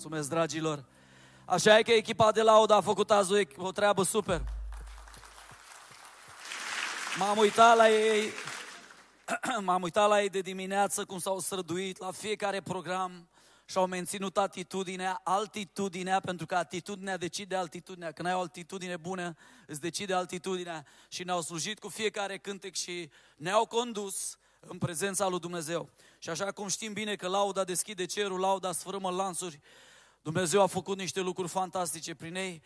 Mulțumesc, dragilor. Așa e că echipa de laudă a făcut azi o treabă super. M-am uitat la ei, m-am uitat la ei de dimineață cum s-au străduit la fiecare program și au menținut atitudinea, altitudinea, pentru că atitudinea decide altitudinea. Când ai o altitudine bună, îți decide altitudinea. Și ne-au slujit cu fiecare cântec și ne-au condus în prezența lui Dumnezeu. Și așa cum știm bine că lauda deschide cerul, lauda sfârmă lansuri, Dumnezeu a făcut niște lucruri fantastice prin ei.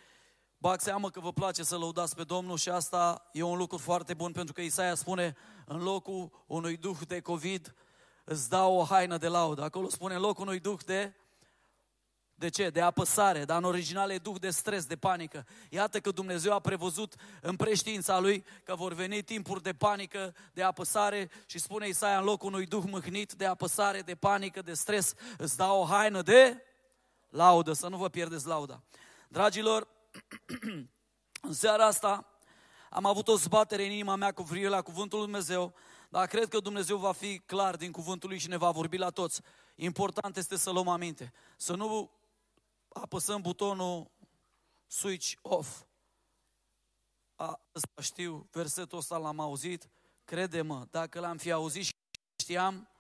Bag seamă că vă place să lăudați pe Domnul și asta e un lucru foarte bun pentru că Isaia spune în locul unui duh de COVID îți dau o haină de laudă. Acolo spune în locul unui duh de de ce? De apăsare, dar în original e duh de stres, de panică. Iată că Dumnezeu a prevăzut în preștiința Lui că vor veni timpuri de panică, de apăsare și spune Isaia în locul unui duh mâhnit, de apăsare, de panică, de stres, îți dau o haină de laudă, să nu vă pierdeți lauda. Dragilor, în seara asta am avut o zbatere în inima mea cu vrire la Cuvântul Lui Dumnezeu, dar cred că Dumnezeu va fi clar din Cuvântul Lui și ne va vorbi la toți. Important este să luăm aminte, să nu apăsăm butonul switch off. A, asta știu, versetul ăsta l-am auzit, crede-mă, dacă l-am fi auzit și știam,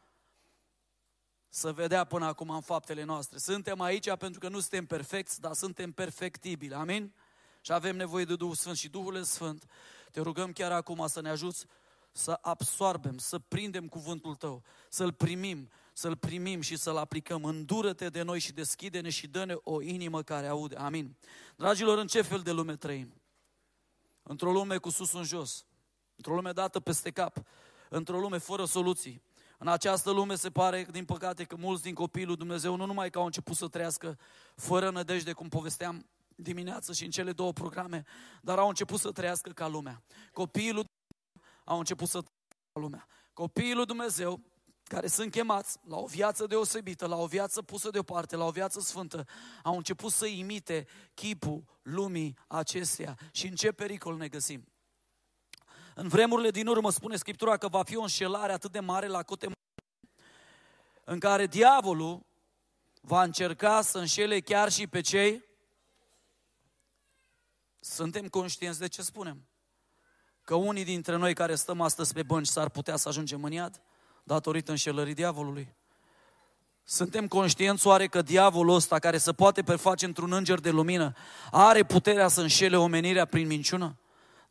să vedea până acum în faptele noastre. Suntem aici pentru că nu suntem perfecți, dar suntem perfectibili. Amin? Și avem nevoie de Duhul Sfânt și Duhul Sfânt. Te rugăm chiar acum să ne ajuți să absorbem, să prindem cuvântul Tău, să-L primim, să-L primim și să-L aplicăm. Îndură-te de noi și deschide-ne și dă-ne o inimă care aude. Amin. Dragilor, în ce fel de lume trăim? Într-o lume cu sus în jos, într-o lume dată peste cap, într-o lume fără soluții, în această lume se pare, din păcate, că mulți din copiii lui Dumnezeu nu numai că au început să trăiască fără nădejde, cum povesteam dimineață și în cele două programe, dar au început să trăiască ca lumea. Copiii lui Dumnezeu au început să trăiască ca lumea. Copiii lui Dumnezeu, care sunt chemați la o viață deosebită, la o viață pusă deoparte, la o viață sfântă, au început să imite chipul lumii acesteia. Și în ce pericol ne găsim? În vremurile din urmă spune Scriptura că va fi o înșelare atât de mare la cote în care diavolul va încerca să înșele chiar și pe cei suntem conștienți de ce spunem. Că unii dintre noi care stăm astăzi pe bănci s-ar putea să ajungem în iad datorită înșelării diavolului. Suntem conștienți oare că diavolul ăsta, care se poate preface într-un înger de lumină, are puterea să înșele omenirea prin minciună?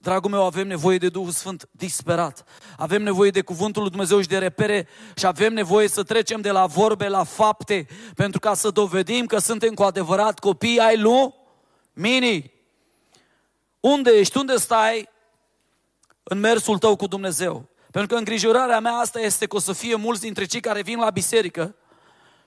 Dragul meu, avem nevoie de Duhul Sfânt disperat. Avem nevoie de Cuvântul lui Dumnezeu și de repere și avem nevoie să trecem de la vorbe la fapte pentru ca să dovedim că suntem cu adevărat copii ai lui Mini. Unde ești? Unde stai în mersul tău cu Dumnezeu? Pentru că îngrijorarea mea asta este că o să fie mulți dintre cei care vin la biserică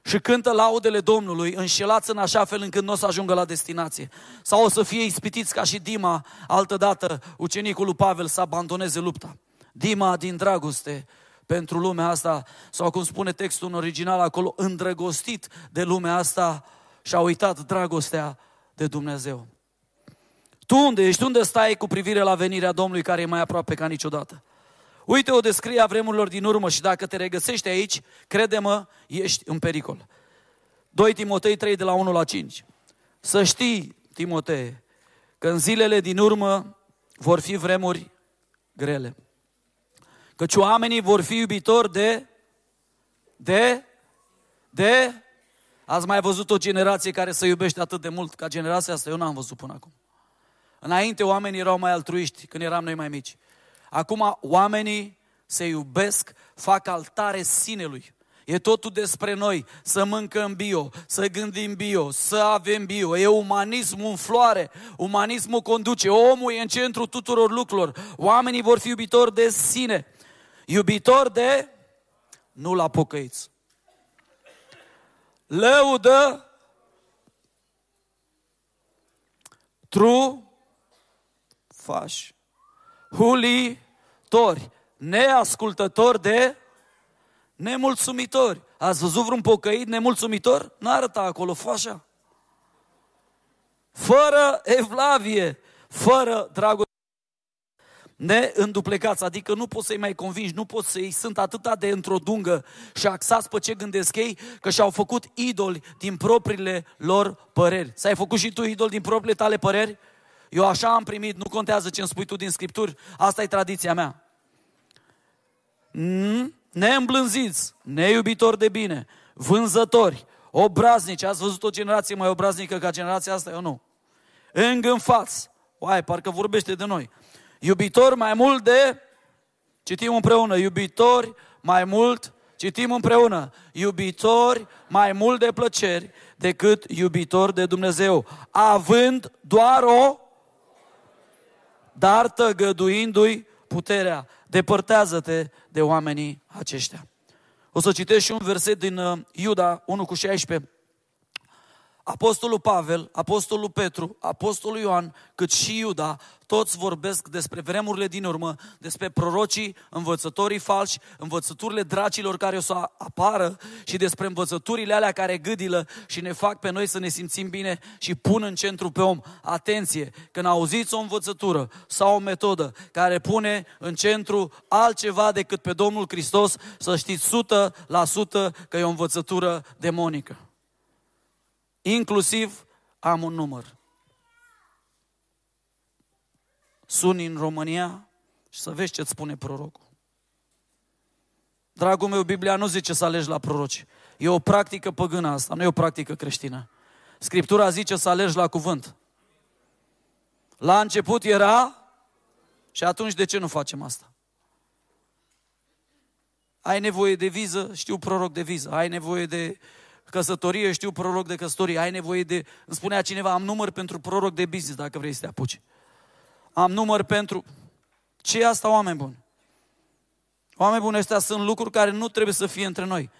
și cântă laudele Domnului, înșelați în așa fel încât nu o să ajungă la destinație. Sau o să fie ispitiți ca și Dima, altădată ucenicul lui Pavel, să abandoneze lupta. Dima din dragoste pentru lumea asta, sau cum spune textul în original acolo, îndrăgostit de lumea asta și a uitat dragostea de Dumnezeu. Tu unde ești? Unde stai cu privire la venirea Domnului care e mai aproape ca niciodată? Uite o descrie a vremurilor din urmă și dacă te regăsești aici, crede-mă, ești în pericol. 2 Timotei 3 de la 1 la 5. Să știi, Timotei, că în zilele din urmă vor fi vremuri grele. Căci oamenii vor fi iubitori de, de, de, ați mai văzut o generație care să iubește atât de mult ca generația asta? Eu n-am văzut până acum. Înainte oamenii erau mai altruiști când eram noi mai mici. Acum oamenii se iubesc, fac altare sinelui. E totul despre noi, să mâncăm bio, să gândim bio, să avem bio. E umanismul în floare, umanismul conduce, omul e în centru tuturor lucrurilor. Oamenii vor fi iubitori de sine, iubitori de nu la pocăiți. Lăudă true faci. Huli nemulțumitori, neascultători de nemulțumitori. Ați văzut vreun pocăit nemulțumitor? Nu arăta acolo, fă așa. Fără evlavie, fără dragoste. neînduplecați, adică nu poți să-i mai convingi, nu poți să-i sunt atâta de într-o dungă și axați pe ce gândesc ei, că și-au făcut idoli din propriile lor păreri. Să ai făcut și tu idol din propriile tale păreri? Eu așa am primit, nu contează ce îmi spui tu din Scripturi, asta e tradiția mea. Mm? Neîmblânziți, neiubitori de bine, vânzători, obraznici. Ați văzut o generație mai obraznică ca generația asta? Eu nu. Îngânfați. Oai, parcă vorbește de noi. Iubitori mai mult de, citim împreună, iubitori mai mult, citim împreună, iubitori mai mult de plăceri decât iubitori de Dumnezeu, având doar o, dar tăgăduindu-i puterea. Depărtează-te de oamenii aceștia. O să citesc și un verset din uh, Iuda 1 cu 16. Apostolul Pavel, Apostolul Petru, Apostolul Ioan, cât și Iuda, toți vorbesc despre vremurile din urmă, despre prorocii, învățătorii falși, învățăturile dracilor care o să apară și despre învățăturile alea care gâdilă și ne fac pe noi să ne simțim bine și pun în centru pe om. Atenție, când auziți o învățătură sau o metodă care pune în centru altceva decât pe Domnul Hristos, să știți 100% că e o învățătură demonică. Inclusiv am un număr. Suni în România și să vezi ce-ți spune prorocul. Dragul meu, Biblia nu zice să alegi la proroci. E o practică păgână asta, nu e o practică creștină. Scriptura zice să alegi la cuvânt. La început era și atunci de ce nu facem asta? Ai nevoie de viză, știu proroc de viză. Ai nevoie de căsătorie, știu proroc de căsătorie, ai nevoie de, îmi spunea cineva, am număr pentru proroc de business dacă vrei să te apuci. Am număr pentru... Ce e asta, oameni buni? Oameni buni, astea sunt lucruri care nu trebuie să fie între noi.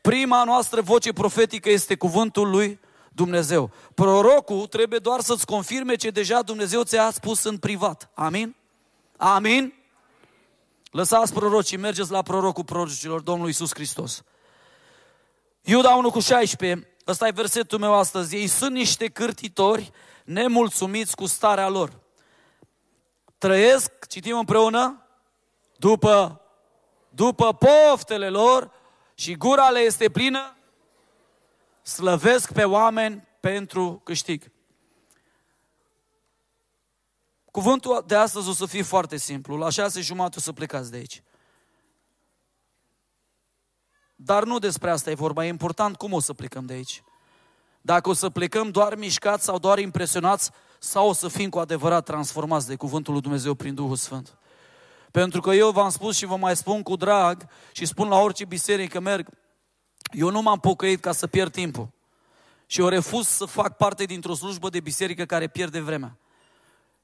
Prima noastră voce profetică este cuvântul lui Dumnezeu. Prorocul trebuie doar să-ți confirme ce deja Dumnezeu ți-a spus în privat. Amin? Amin? Lăsați prorocii, mergeți la prorocul prorocilor Domnului Isus Hristos. Iuda 1 cu 16, ăsta e versetul meu astăzi. Ei sunt niște cârtitori nemulțumiți cu starea lor. Trăiesc, citim împreună, după, după poftele lor și gura le este plină, slăvesc pe oameni pentru câștig. Cuvântul de astăzi o să fie foarte simplu. La șase jumate o să plecați de aici. Dar nu despre asta e vorba, e important cum o să plecăm de aici. Dacă o să plecăm doar mișcați sau doar impresionați sau o să fim cu adevărat transformați de Cuvântul lui Dumnezeu prin Duhul Sfânt. Pentru că eu v-am spus și vă mai spun cu drag și spun la orice biserică merg, eu nu m-am pocăit ca să pierd timpul. Și eu refuz să fac parte dintr-o slujbă de biserică care pierde vremea.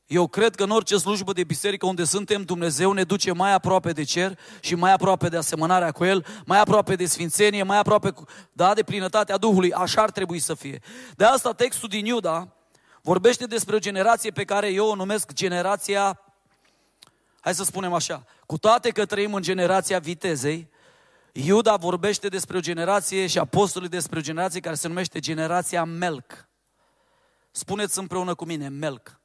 Eu cred că în orice slujbă de biserică unde suntem, Dumnezeu ne duce mai aproape de cer și mai aproape de asemănarea cu El, mai aproape de sfințenie, mai aproape da, de plinătatea Duhului. Așa ar trebui să fie. De asta textul din Iuda vorbește despre o generație pe care eu o numesc generația, hai să spunem așa, cu toate că trăim în generația vitezei, Iuda vorbește despre o generație și apostolii despre o generație care se numește generația Melc. Spuneți împreună cu mine, Melc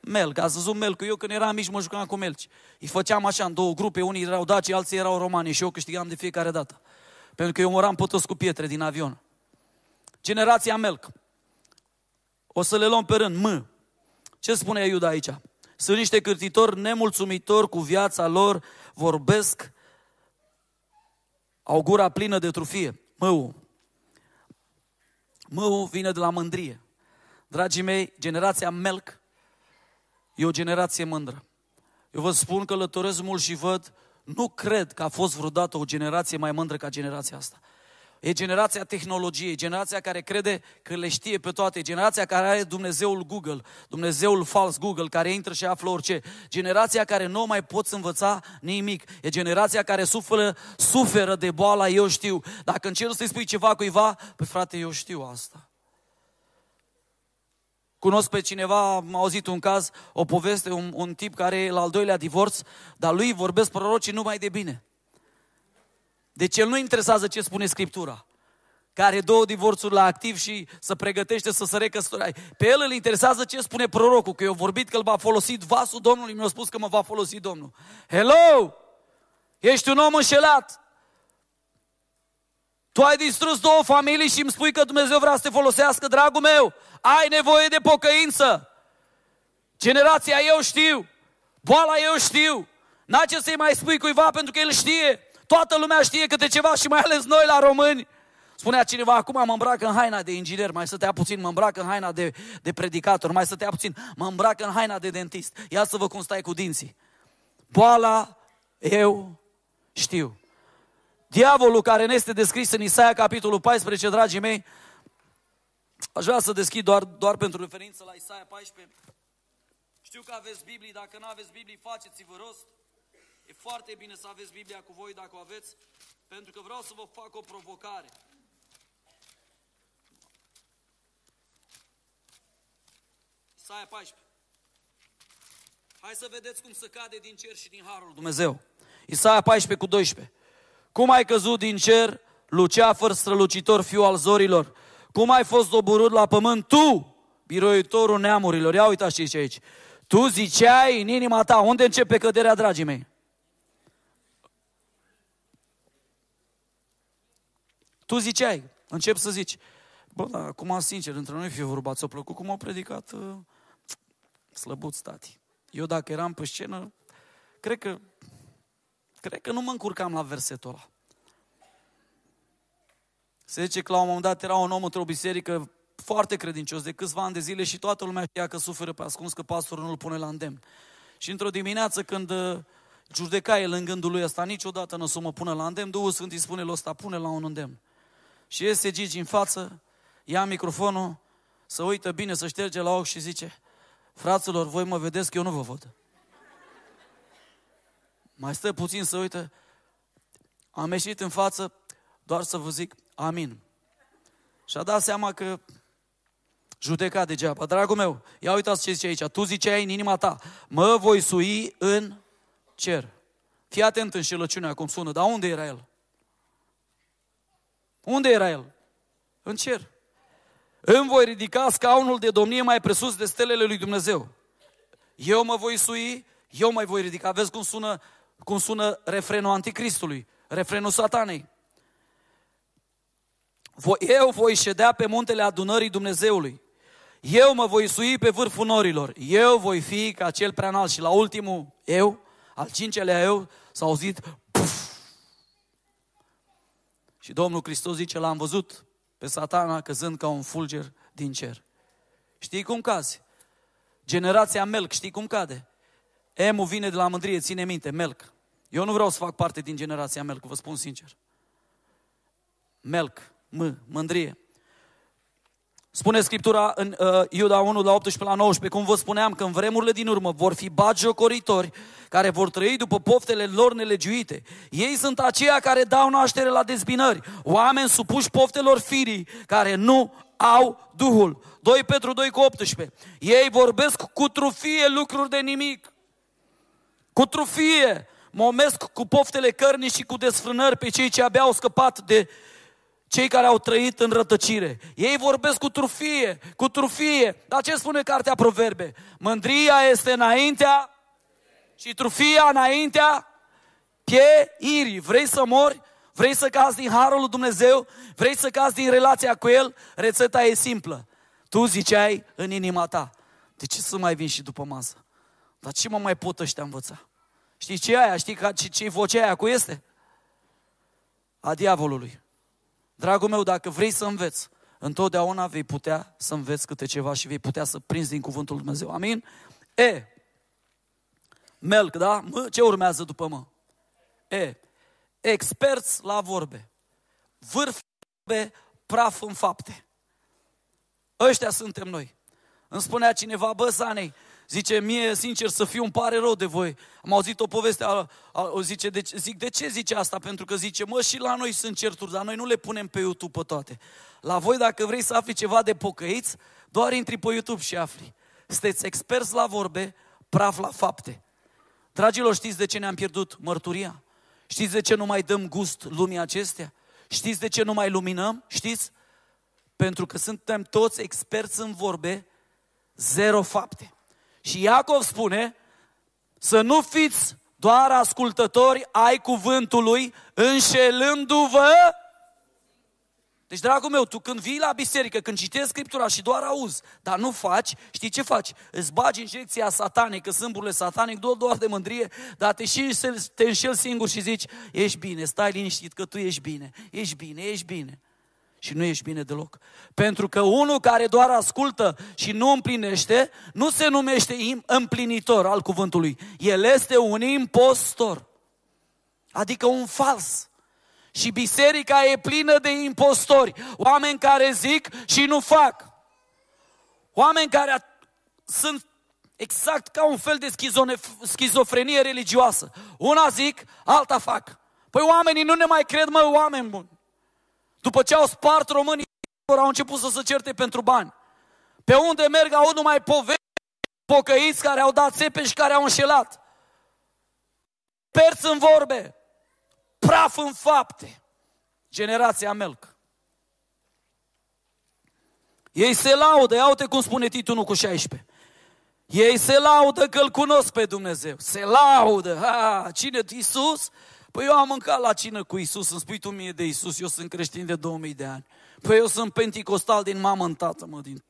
melc. Ați văzut melc? Eu când eram mici mă jucam cu melci. Îi făceam așa în două grupe, unii erau daci, alții erau romani și eu câștigam de fiecare dată. Pentru că eu moram pe toți cu pietre din avion. Generația melc. O să le luăm pe rând. M. Ce spune Iuda aici? Sunt niște cârtitori nemulțumitori cu viața lor, vorbesc, au gura plină de trufie. Mău. Mău vine de la mândrie. Dragii mei, generația melc E o generație mândră. Eu vă spun, călătoresc mult și văd, nu cred că a fost vreodată o generație mai mândră ca generația asta. E generația tehnologiei, generația care crede că le știe pe toate, generația care are Dumnezeul Google, Dumnezeul fals Google, care intră și află orice, generația care nu mai poți învăța nimic, e generația care suferă, suferă de boala eu știu. Dacă încerci să-i spui ceva cuiva, păi frate, eu știu asta. Cunosc pe cineva, am auzit un caz, o poveste, un, un tip care e la al doilea divorț, dar lui vorbesc prorocii numai de bine. Deci el nu interesează ce spune Scriptura. care are două divorțuri la activ și să pregătește să se recăsătorească. Pe el îl interesează ce spune prorocul, că eu vorbit că îl va folosi vasul Domnului, mi-a spus că mă va folosi Domnul. Hello! Ești un om înșelat. Tu ai distrus două familii și îmi spui că Dumnezeu vrea să te folosească, dragul meu. Ai nevoie de pocăință. Generația eu știu. Boala eu știu. N-ai ce să-i mai spui cuiva pentru că el știe. Toată lumea știe câte ceva și mai ales noi la români. Spunea cineva, acum mă îmbrac în haina de inginer, mai stătea puțin, mă îmbrac în haina de, de predicator, mai stătea puțin, mă îmbrac în haina de dentist. Ia să vă cum stai cu dinții. Boala, eu știu. Diavolul care ne este descris în Isaia, capitolul 14, dragii mei, aș vrea să deschid doar, doar pentru referință la Isaia 14. Știu că aveți Biblii, dacă nu aveți Biblii, faceți-vă rost. E foarte bine să aveți Biblia cu voi dacă o aveți, pentru că vreau să vă fac o provocare. Isaia 14. Hai să vedeți cum să cade din cer și din harul Dumnezeu. Isaia 14 cu 12. Cum ai căzut din cer, Luceafăr, strălucitor, fiu al zorilor? Cum ai fost doborât la pământ tu, biroitorul neamurilor? Ia uitați ce zice aici. Tu ziceai în inima ta, unde începe căderea, dragii mei? Tu ziceai, încep să zici, bă, da, acum sincer, între noi fie vorba, ți-a plăcut cum au predicat uh, slăbuț, tati. Eu dacă eram pe scenă, cred că, cred că nu mă încurcam la versetul ăla. Se zice că la un moment dat era un om într-o biserică foarte credincios de câțiva ani de zile și toată lumea știa că suferă pe ascuns, că pastorul nu-l pune la îndemn. Și într-o dimineață când uh, judeca el în gândul lui ăsta, niciodată nu o să mă pună la îndemn, Duhul Sfânt îi spune lui ăsta, pune la un îndemn. Și iese Gigi în față, ia microfonul, să uită bine, să șterge la ochi și zice, fraților, voi mă vedeți că eu nu vă văd. Mai stă puțin să uită, am ieșit în față doar să vă zic amin. Și a dat seama că judeca degeaba. Dragul meu, ia uitați ce zice aici. Tu ziceai în inima ta, mă voi sui în cer. Fii atent în șelăciunea cum sună, dar unde era el? Unde era el? În cer. Îmi voi ridica scaunul de domnie mai presus de stelele lui Dumnezeu. Eu mă voi sui, eu mai voi ridica. Vezi cum sună, cum sună refrenul anticristului, refrenul satanei. Eu voi ședea pe muntele adunării Dumnezeului. Eu mă voi sui pe vârful norilor. Eu voi fi ca cel prea înalt. Și la ultimul eu, al cincelea eu, s-a auzit puf. Și Domnul Hristos zice, l-am văzut pe satana căzând ca un fulger din cer. Știi cum cazi? Generația Melc, știi cum cade? Emu vine de la mândrie, ține minte, Melc. Eu nu vreau să fac parte din generația Melc, vă spun sincer. Melc, M, mândrie. Spune Scriptura în uh, Iuda 1, la 18 la 19, cum vă spuneam, că în vremurile din urmă vor fi bagiocoritori care vor trăi după poftele lor nelegiuite. Ei sunt aceia care dau naștere la dezbinări, oameni supuși poftelor firii, care nu au Duhul. 2 Petru 2 cu 18. Ei vorbesc cu trufie lucruri de nimic. Cu trufie. Momesc cu poftele cărnii și cu desfrânări pe cei ce abia au scăpat de cei care au trăit în rătăcire. Ei vorbesc cu trufie, cu trufie. Dar ce spune cartea Proverbe? Mândria este înaintea și trufia înaintea pieirii. Vrei să mori? Vrei să cazi din harul lui Dumnezeu? Vrei să cazi din relația cu El? Rețeta e simplă. Tu ziceai în inima ta, de ce să mai vin și după masă? Dar ce mă mai pot ăștia învăța? Știi ce e aia? Știi ce vocea aia cu este? A diavolului. Dragul meu, dacă vrei să înveți, întotdeauna vei putea să înveți câte ceva și vei putea să prinzi din cuvântul Lui Dumnezeu. Amin? E. Melc, da? M, ce urmează după mă? E. Experți la vorbe. Vârf vorbe, praf în fapte. Ăștia suntem noi. Îmi spunea cineva, bă, Sanei, Zice, mie, sincer, să fiu, îmi pare rău de voi. Am auzit o poveste, a, a, o zice, de, zic, de ce zice asta? Pentru că zice, mă, și la noi sunt certuri, dar noi nu le punem pe YouTube pe toate. La voi, dacă vrei să afli ceva de pocăiți, doar intri pe YouTube și afli. Sunteți experți la vorbe, praf la fapte. Dragilor, știți de ce ne-am pierdut mărturia? Știți de ce nu mai dăm gust lumii acestea? Știți de ce nu mai luminăm? Știți? Pentru că suntem toți experți în vorbe, zero fapte. Și Iacov spune să nu fiți doar ascultători ai cuvântului, înșelându-vă deci, dragul meu, tu când vii la biserică, când citești Scriptura și doar auzi, dar nu faci, știi ce faci? Îți bagi injecția satanică, sâmburile satanic, doar, doar de mândrie, dar te, și, te înșel singur și zici, ești bine, stai liniștit că tu ești bine, ești bine, ești bine. Și nu ești bine deloc. Pentru că unul care doar ascultă și nu împlinește, nu se numește împlinitor al cuvântului. El este un impostor. Adică un fals. Și biserica e plină de impostori, oameni care zic și nu fac. Oameni care sunt exact ca un fel de schizofrenie religioasă. Una zic, alta fac. Păi oamenii nu ne mai cred, mă, oameni buni. După ce au spart românii, au început să se certe pentru bani. Pe unde merg, au numai povești, pocăiți care au dat țepe și care au înșelat. Perți în vorbe praf în fapte. Generația Melc. Ei se laudă, ia uite cum spune Titu 1 cu 16. Ei se laudă că îl cunosc pe Dumnezeu. Se laudă. Ha, cine? Iisus? Păi eu am mâncat la cină cu Isus, îmi spui tu mie de Isus, eu sunt creștin de 2000 de ani. Păi eu sunt penticostal din mamă în tată, mă, din...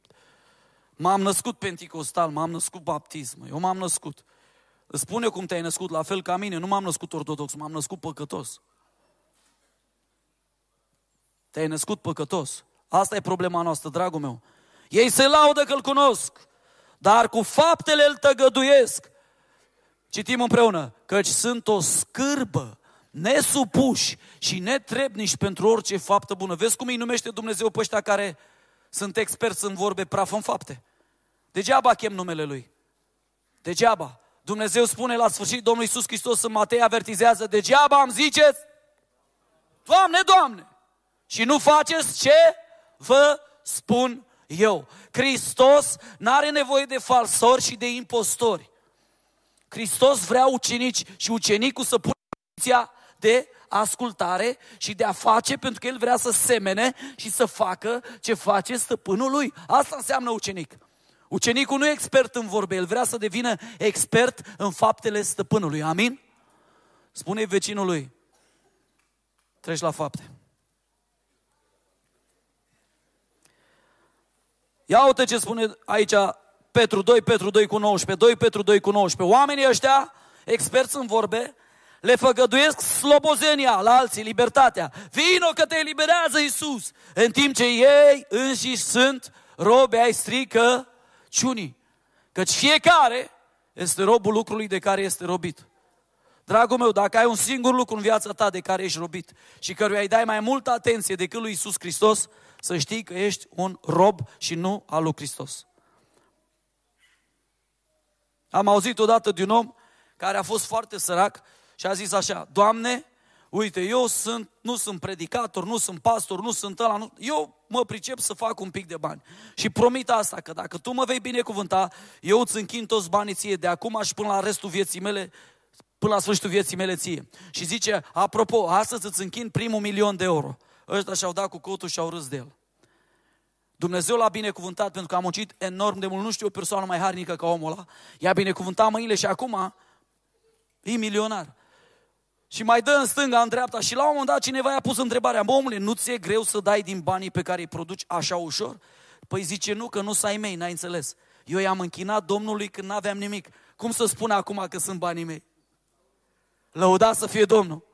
M-am născut penticostal, m-am născut baptism, eu m-am născut. Îți spune cum te-ai născut, la fel ca mine, nu m-am născut ortodox, m-am născut păcătos. Te-ai născut păcătos. Asta e problema noastră, dragul meu. Ei se laudă că îl cunosc, dar cu faptele îl tăgăduiesc. Citim împreună, căci sunt o scârbă, nesupuși și netrebniși pentru orice faptă bună. Vezi cum îi numește Dumnezeu pe ăștia care sunt experți în vorbe, praf în fapte. Degeaba chem numele Lui. Degeaba. Dumnezeu spune la sfârșit, Domnul Iisus Hristos în Matei avertizează, degeaba am ziceți, Doamne, Doamne, și nu faceți ce vă spun eu. Hristos nu are nevoie de falsori și de impostori. Hristos vrea ucenici și ucenicul să pună de ascultare și de a face pentru că el vrea să semene și să facă ce face stăpânul lui. Asta înseamnă ucenic. Ucenicul nu e expert în vorbe, el vrea să devină expert în faptele stăpânului. Amin? Spune vecinului, treci la fapte. Ia uite ce spune aici Petru 2, Petru 2 cu 19, 2 Petru 2 cu 19. Oamenii ăștia, experți în vorbe, le făgăduiesc slobozenia la alții, libertatea. Vino că te eliberează Isus, în timp ce ei înșiși sunt robe ai strică ciunii. Căci fiecare este robul lucrului de care este robit. Dragul meu, dacă ai un singur lucru în viața ta de care ești robit și căruia îi dai mai multă atenție decât lui Isus Hristos, să știi că ești un rob și nu al lui Hristos. Am auzit odată de un om care a fost foarte sărac și a zis așa, Doamne, uite, eu sunt, nu sunt predicator, nu sunt pastor, nu sunt ăla, nu, eu mă pricep să fac un pic de bani. Și promit asta, că dacă tu mă vei binecuvânta, eu îți închin toți banii ție de acum și până la restul vieții mele, până la sfârșitul vieții mele ție. Și zice, apropo, astăzi îți închin primul milion de euro. Ăștia și-au dat cu cotul și au râs de el. Dumnezeu l-a binecuvântat pentru că a muncit enorm de mult. Nu știu o persoană mai harnică ca omul ăla. I-a binecuvântat mâinile și acum e milionar. Și mai dă în stânga, în dreapta și la un moment dat cineva i-a pus întrebarea, bă omule, nu ți-e greu să dai din banii pe care îi produci așa ușor? Păi zice, nu, că nu să ai mei, n-ai înțeles. Eu i-am închinat Domnului când n-aveam nimic. Cum să spun acum că sunt banii mei? Lăuda să fie Domnul.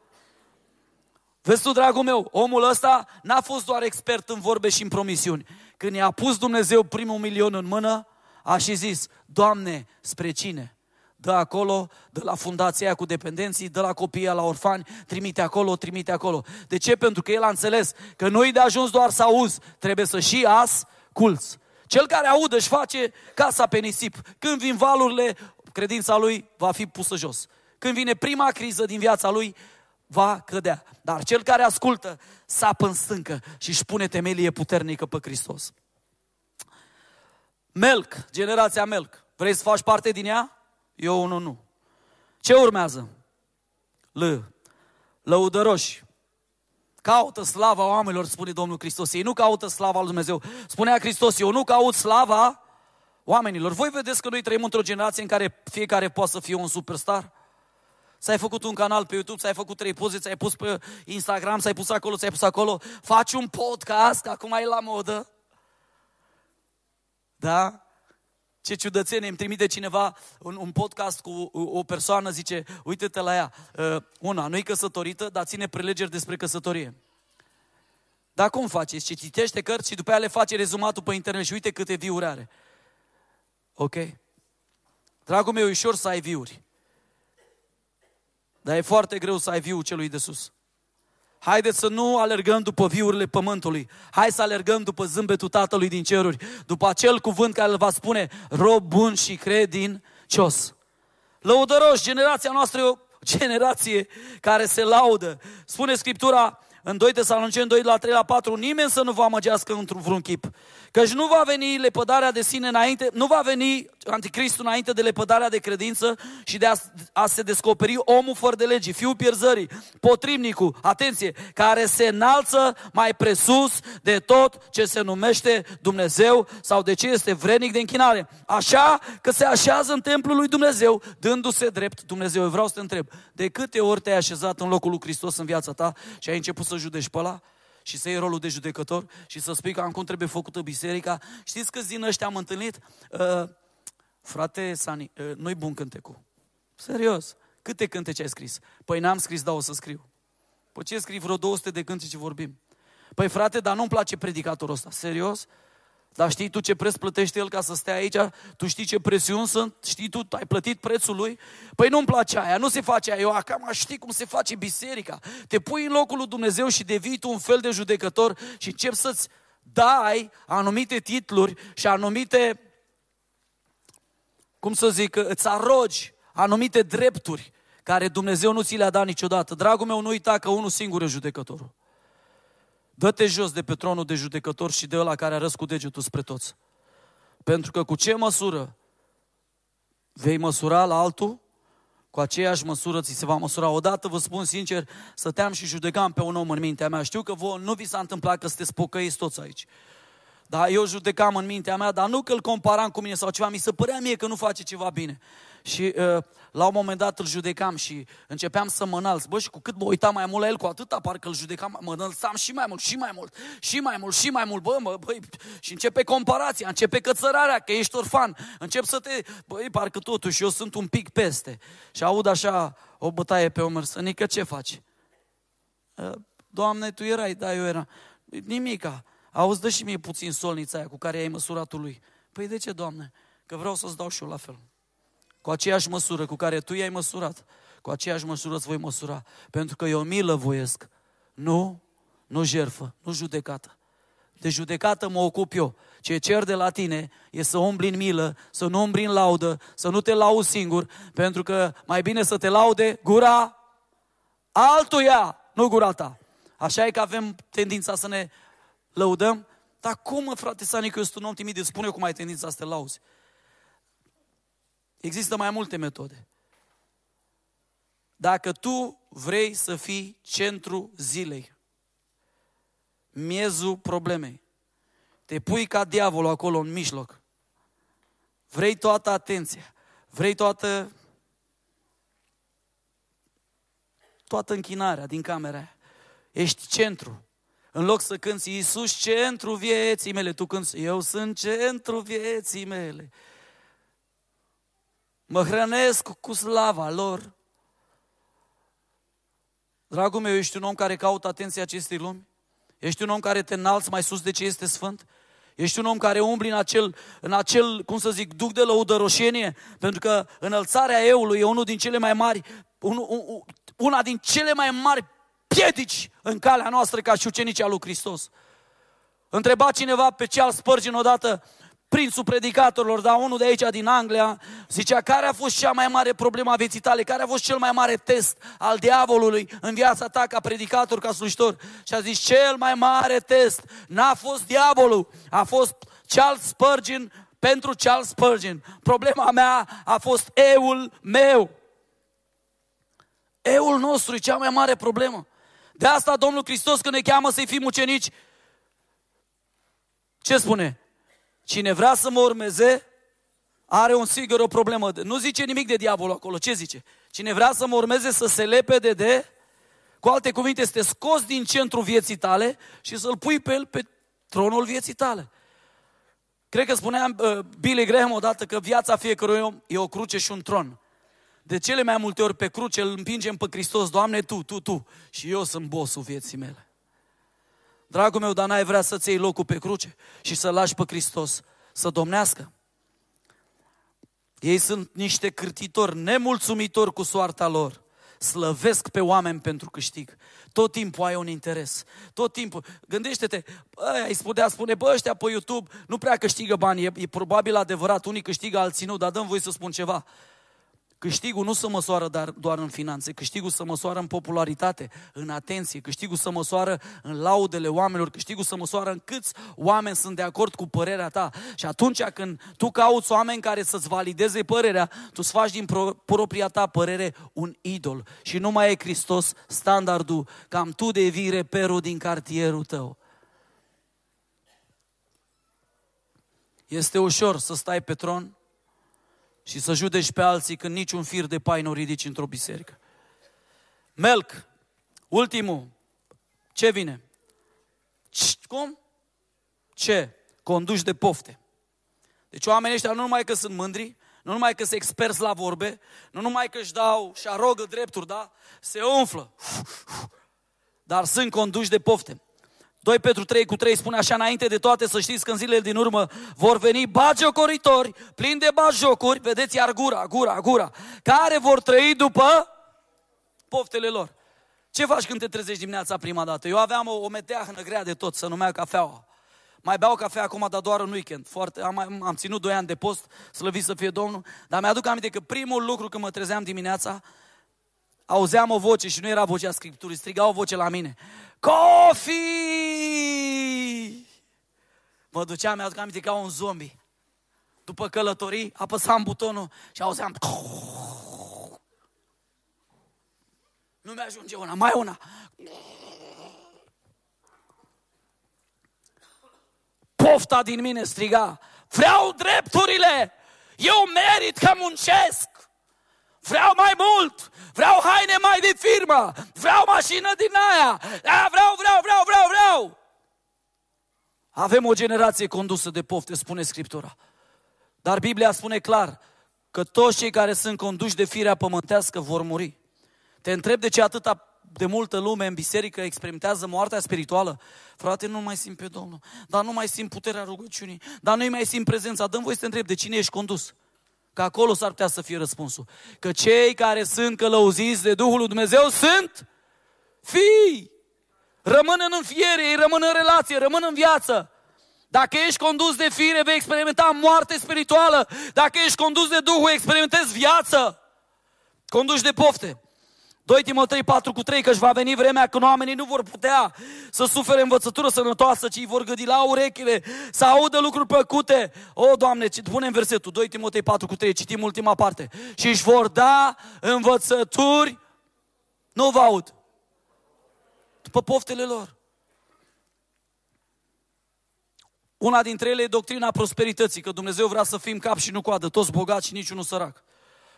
Vezi tu, dragul meu, omul ăsta n-a fost doar expert în vorbe și în promisiuni. Când i-a pus Dumnezeu primul milion în mână, a și zis, Doamne, spre cine? Dă acolo, dă la fundația cu dependenții, dă la copiii la orfani, trimite acolo, trimite acolo. De ce? Pentru că el a înțeles că nu-i de ajuns doar să auzi, trebuie să și asculți. Cel care audă își face casa pe nisip. Când vin valurile, credința lui va fi pusă jos. Când vine prima criză din viața lui, va cădea. Dar cel care ascultă sapă în stâncă și își pune temelie puternică pe Hristos. Melc, generația Melc. Vrei să faci parte din ea? Eu unul nu. Ce urmează? L. Lăudăroși. caută slava oamenilor, spune Domnul Hristos. Ei nu caută slava lui Dumnezeu. Spunea Hristos, eu nu caut slava oamenilor. Voi vedeți că noi trăim într-o generație în care fiecare poate să fie un superstar? S-ai făcut un canal pe YouTube, s-ai făcut trei poze, ți-ai pus pe Instagram, s-ai pus acolo, ți-ai pus acolo, faci un podcast, că acum e la modă. Da? Ce ciudățenie, îmi trimite cineva un, un podcast cu o persoană, zice, uite-te la ea, uh, una, nu-i căsătorită, dar ține prelegeri despre căsătorie. Dar cum faceți? Ce citește cărți și după aia le face rezumatul pe internet și uite câte viuri are. Ok? Dragul meu, e ușor să ai viuri. Dar e foarte greu să ai viul celui de sus. Haideți să nu alergăm după viurile pământului. Hai să alergăm după zâmbetul Tatălui din ceruri, după acel cuvânt care îl va spune, rob bun și credincios. Lăudăroși, generația noastră e o generație care se laudă. Spune Scriptura în 2 Tesaloniceni 2 la 3 la 4, nimeni să nu vă amăgească într-un vreun chip. Căci nu va veni lepădarea de sine înainte, nu va veni anticristul înainte de lepădarea de credință și de a, a se descoperi omul fără de legii, fiul pierzării, potrimnicul, atenție, care se înalță mai presus de tot ce se numește Dumnezeu sau de ce este vrenic de închinare. Așa că se așează în templul lui Dumnezeu, dându-se drept Dumnezeu. Eu vreau să te întreb, de câte ori te-ai așezat în locul lui Hristos în viața ta și ai început să judești pe ăla? Și să iei rolul de judecător și să spui că cum trebuie făcută biserica. Știți câți din ăștia am întâlnit? Uh, frate Sani, uh, nu-i bun cântecul. Serios. Câte cântece ai scris? Păi n-am scris, dar o să scriu. Păi ce scrii vreo 200 de cântece vorbim? Păi frate, dar nu-mi place predicatorul ăsta. Serios? Dar știi tu ce preț plătește el ca să stea aici? Tu știi ce presiuni sunt? Știi tu, ai plătit prețul lui? Păi nu-mi place aia, nu se face aia. Eu acum știi cum se face biserica. Te pui în locul lui Dumnezeu și devii tu un fel de judecător și începi să-ți dai anumite titluri și anumite, cum să zic, îți arogi anumite drepturi care Dumnezeu nu ți le-a dat niciodată. Dragul meu, nu uita că unul singur e judecătorul. Dă-te jos de pe tronul de judecător și de ăla care a cu degetul spre toți. Pentru că cu ce măsură vei măsura la altul, cu aceeași măsură ți se va măsura. Odată, vă spun sincer, stăteam și judecam pe un om în mintea mea. Știu că vouă nu vi s-a întâmplat că sunteți pocăiți toți aici. Dar eu judecam în mintea mea, dar nu că îl comparam cu mine sau ceva, mi se părea mie că nu face ceva bine. Și uh, la un moment dat îl judecam și începeam să mă înalț. Bă, și cu cât mă uitam mai mult la el, cu atâta parcă îl judecam, mă înălțam și mai mult, și mai mult, și mai mult, și mai mult. Bă, mă, băi, și începe comparația, începe cățărarea, că ești orfan. Încep să te, băi, parcă totuși eu sunt un pic peste. Și aud așa o bătaie pe omer, să nică ce faci? Uh, Doamne, tu erai, da, eu eram. Nimica. Auzi, dă și mie puțin solnița aia cu care ai măsuratul lui. Păi de ce, Doamne? Că vreau să-ți dau și eu la fel. Cu aceeași măsură cu care tu i-ai măsurat, cu aceeași măsură îți voi măsura. Pentru că eu milă voiesc. Nu, nu jerfă, nu judecată. De judecată mă ocup eu. Ce cer de la tine e să umbli în milă, să nu umbli în laudă, să nu te lauzi singur, pentru că mai bine să te laude gura altuia, nu gura ta. Așa e că avem tendința să ne lăudăm. Dar cum, frate Sani, că eu sunt un om timid, spune cum ai tendința să te lauzi. Există mai multe metode. Dacă tu vrei să fii centru zilei, miezul problemei, te pui ca diavolul acolo în mijloc, vrei toată atenția, vrei toată toată închinarea din camera aia. Ești centru. În loc să cânți Iisus centru vieții mele, tu cânți Eu sunt centru vieții mele. Mă hrănesc cu slava lor. Dragul meu, ești un om care caută atenția acestei lumi? Ești un om care te înalți mai sus de ce este sfânt? Ești un om care umbli în acel, în acel, cum să zic, duc de lăudăroșenie? Pentru că înălțarea eului e unul din cele mai mari, un, un, una din cele mai mari piedici în calea noastră ca și șucenicii al lui Hristos. Întreba cineva pe Charles Spurgeon odată, prințul predicatorilor, dar unul de aici din Anglia, zicea care a fost cea mai mare problemă a vieții tale, care a fost cel mai mare test al diavolului în viața ta ca predicator, ca slujitor. Și a zis, cel mai mare test n-a fost diavolul, a fost Charles Spurgeon pentru Charles Spurgeon. Problema mea a fost eul meu. Eul nostru e cea mai mare problemă. De asta Domnul Hristos când ne cheamă să-i fim ucenici, ce spune? Cine vrea să mă urmeze, are un sigur o problemă. Nu zice nimic de diavolul acolo. Ce zice? Cine vrea să mă urmeze să se lepede de, cu alte cuvinte, să te scoți din centrul vieții tale și să-l pui pe el pe tronul vieții tale. Cred că spuneam uh, Billy Graham odată că viața fiecărui om e o cruce și un tron. De cele mai multe ori pe cruce îl împingem pe Hristos, Doamne, Tu, Tu, Tu. Și eu sunt bossul vieții mele. Dragul meu, dar n-ai vrea să-ți iei locul pe cruce și să lași pe Hristos să domnească. Ei sunt niște cârtitori nemulțumitori cu soarta lor. Slăvesc pe oameni pentru câștig. Tot timpul ai un interes. Tot timpul. Gândește-te, bă, îi spunea, spune, bă, ăștia pe YouTube nu prea câștigă bani. E, e probabil adevărat, unii câștigă, alții nu, dar dăm voi să spun ceva. Câștigul nu se măsoară dar, doar în finanțe, câștigul se măsoară în popularitate, în atenție, câștigul se măsoară în laudele oamenilor, câștigul se măsoară în câți oameni sunt de acord cu părerea ta. Și atunci când tu cauți oameni care să-ți valideze părerea, tu îți faci din pro- propria ta părere un idol. Și nu mai e Hristos standardul, cam tu devii reperul din cartierul tău. Este ușor să stai pe tron și să judeci pe alții când niciun fir de pai nu ridici într-o biserică. Melc, ultimul, ce vine? Cum? Ce? Conduși de pofte. Deci oamenii ăștia nu numai că sunt mândri, nu numai că sunt experți la vorbe, nu numai că își dau și arogă drepturi, da? Se umflă. Dar sunt conduși de pofte. 2 Petru 3 cu 3 spune așa, înainte de toate să știți că în zilele din urmă vor veni bagiocoritori, plini de bagiocuri, vedeți iar gura, gura, gura, care vor trăi după poftele lor. Ce faci când te trezești dimineața prima dată? Eu aveam o, o meteahnă grea de tot, să numea cafeaua. Mai beau cafea acum, dar doar în weekend. Foarte, am, am ținut 2 ani de post, slăvit să fie Domnul, dar mi-aduc aminte că primul lucru când mă trezeam dimineața, auzeam o voce și nu era vocea Scripturii, striga o voce la mine. Cofi! Mă duceam, mi-aduc aminte ca un zombie. După călătorii, apăsam butonul și auzeam... Nu mi-ajunge una, mai una. Pofta din mine striga, vreau drepturile, eu merit că muncesc. Vreau mai mult! Vreau haine mai de firmă! Vreau mașină din aia! Da, vreau, vreau, vreau, vreau, vreau! Avem o generație condusă de pofte, spune Scriptura. Dar Biblia spune clar că toți cei care sunt conduși de firea pământească vor muri. Te întreb de ce atâta de multă lume în biserică experimentează moartea spirituală. Frate, nu mai simt pe Domnul, dar nu mai simt puterea rugăciunii, dar nu mai simt prezența. Dăm voi să te întreb de cine ești condus. Că acolo s-ar putea să fie răspunsul. Că cei care sunt călăuziți de Duhul lui Dumnezeu sunt fii. Rămân în înfiere, ei rămân în relație, rămân în viață. Dacă ești condus de fire, vei experimenta moarte spirituală. Dacă ești condus de Duhul, experimentezi viață. Conduși de pofte. 2 Timotei 4 cu 3, că își va veni vremea când oamenii nu vor putea să sufere învățătură sănătoasă, ci îi vor gâdi la urechile, să audă lucruri plăcute. O, Doamne, punem versetul 2 Timotei 4 cu 3, citim ultima parte. Și își vor da învățături, nu vă aud, după poftele lor. Una dintre ele e doctrina prosperității, că Dumnezeu vrea să fim cap și nu coadă, toți bogați și niciunul sărac.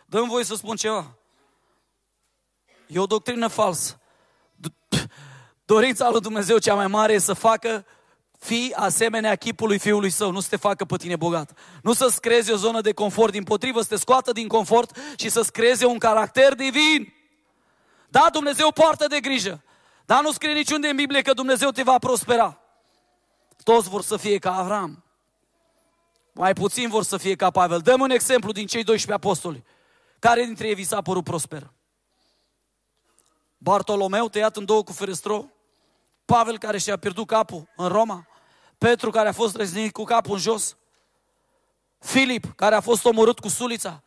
Dăm voie să spun ceva. E o doctrină falsă. Dorința lui Dumnezeu cea mai mare e să facă fi asemenea chipului fiului său, nu să te facă pe tine bogat. Nu să-ți creeze o zonă de confort, din potrivă, să te scoată din confort și să-ți creeze un caracter divin. Da, Dumnezeu poartă de grijă, dar nu scrie niciunde în Biblie că Dumnezeu te va prospera. Toți vor să fie ca Avram. Mai puțin vor să fie ca Pavel. Dăm un exemplu din cei 12 apostoli. Care dintre ei vi s-a părut prosper? Bartolomeu tăiat în două cu ferestro, Pavel care și-a pierdut capul în Roma, Petru care a fost răznit cu capul în jos, Filip care a fost omorât cu sulița.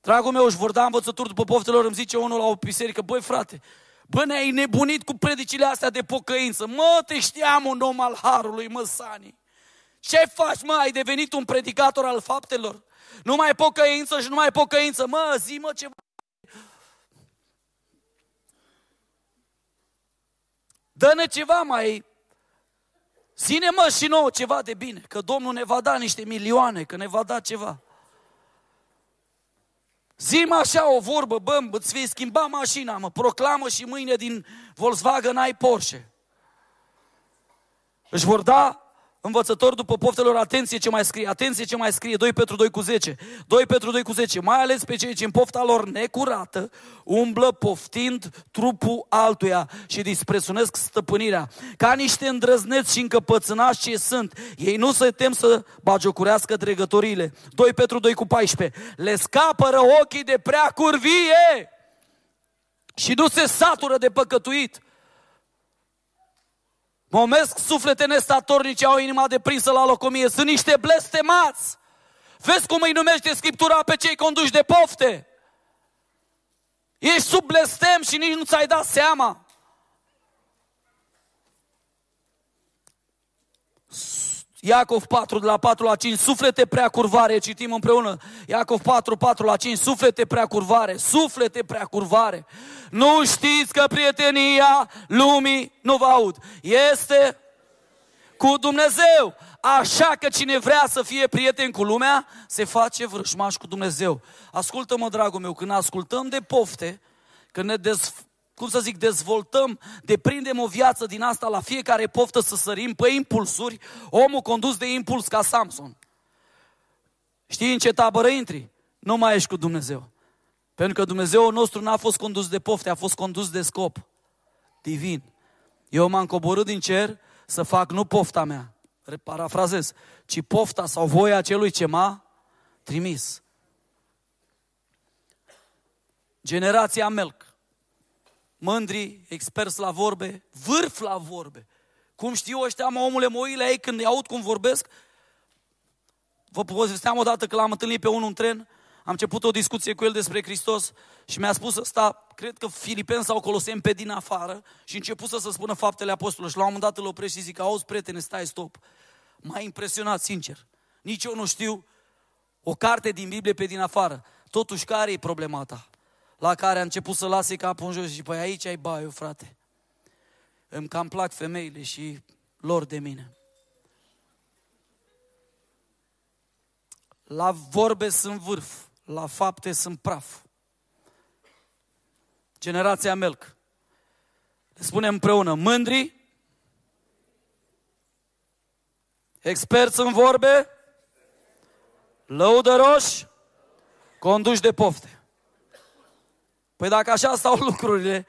Dragul meu, își vor da învățături după poftelor, îmi zice unul la o biserică, băi frate, bă, ne-ai nebunit cu predicile astea de pocăință. Mă, te știam un om al Harului, mă, Sani. Ce faci, mă? Ai devenit un predicator al faptelor? Nu mai pocăință și nu mai pocăință. Mă, zi, mă, ce Dă-ne ceva mai... Ține mă și nouă ceva de bine, că Domnul ne va da niște milioane, că ne va da ceva. Zim așa o vorbă, bă, îți vei schimba mașina, mă, proclamă și mâine din Volkswagen ai Porsche. Își vor da învățător după poftelor, atenție ce mai scrie, atenție ce mai scrie, 2 Petru 2 cu 10, 2 Petru 2 cu 10, mai ales pe cei ce în pofta lor necurată umblă poftind trupul altuia și disprețunesc stăpânirea. Ca niște îndrăzneți și încăpățânați ce sunt, ei nu se tem să bagiocurească dregătorile. 2 Petru 2 cu 14, le scapără ochii de prea curvie și nu se satură de păcătuit. Momesc suflete nestatornice au inima deprinsă la locomie. Sunt niște blestemați. Vezi cum îi numește Scriptura pe cei conduși de pofte. Ești sub blestem și nici nu ți-ai dat seama. Iacov 4, de la 4 la 5, suflete prea curvare, citim împreună. Iacov 4, 4 la 5, suflete prea curvare, suflete prea curvare. Nu știți că prietenia lumii, nu vă aud, este cu Dumnezeu. Așa că cine vrea să fie prieten cu lumea, se face vrășmaș cu Dumnezeu. Ascultă-mă, dragul meu, când ascultăm de pofte, când ne dez, cum să zic, dezvoltăm, deprindem o viață din asta la fiecare poftă să sărim pe impulsuri, omul condus de impuls ca Samson. Știi în ce tabără intri? Nu mai ești cu Dumnezeu. Pentru că Dumnezeu nostru n-a fost condus de pofte, a fost condus de scop divin. Eu m-am coborât din cer să fac nu pofta mea, parafrazez, ci pofta sau voia celui ce m-a trimis. Generația Melc mândri, experți la vorbe, vârf la vorbe. Cum știu ăștia, mă, omule, mă uit la ei când îi aud cum vorbesc. Vă povesteam odată că l-am întâlnit pe unul în tren, am început o discuție cu el despre Hristos și mi-a spus ăsta, cred că filipeni sau coloseni pe din afară și început să, să spună faptele apostolului și la un moment dat îl opresc și zic, auzi prietene, stai stop. M-a impresionat, sincer. Nici eu nu știu o carte din Biblie pe din afară. Totuși, care e problema ta? La care a început să lase capul în jos și păi aici ai baiul, frate. Îmi cam plac femeile și lor de mine. La vorbe sunt vârf, la fapte sunt praf. Generația Melc. Le spunem împreună, mândri, experți în vorbe, lăudăroși, conduși de pofte. Păi dacă așa stau lucrurile,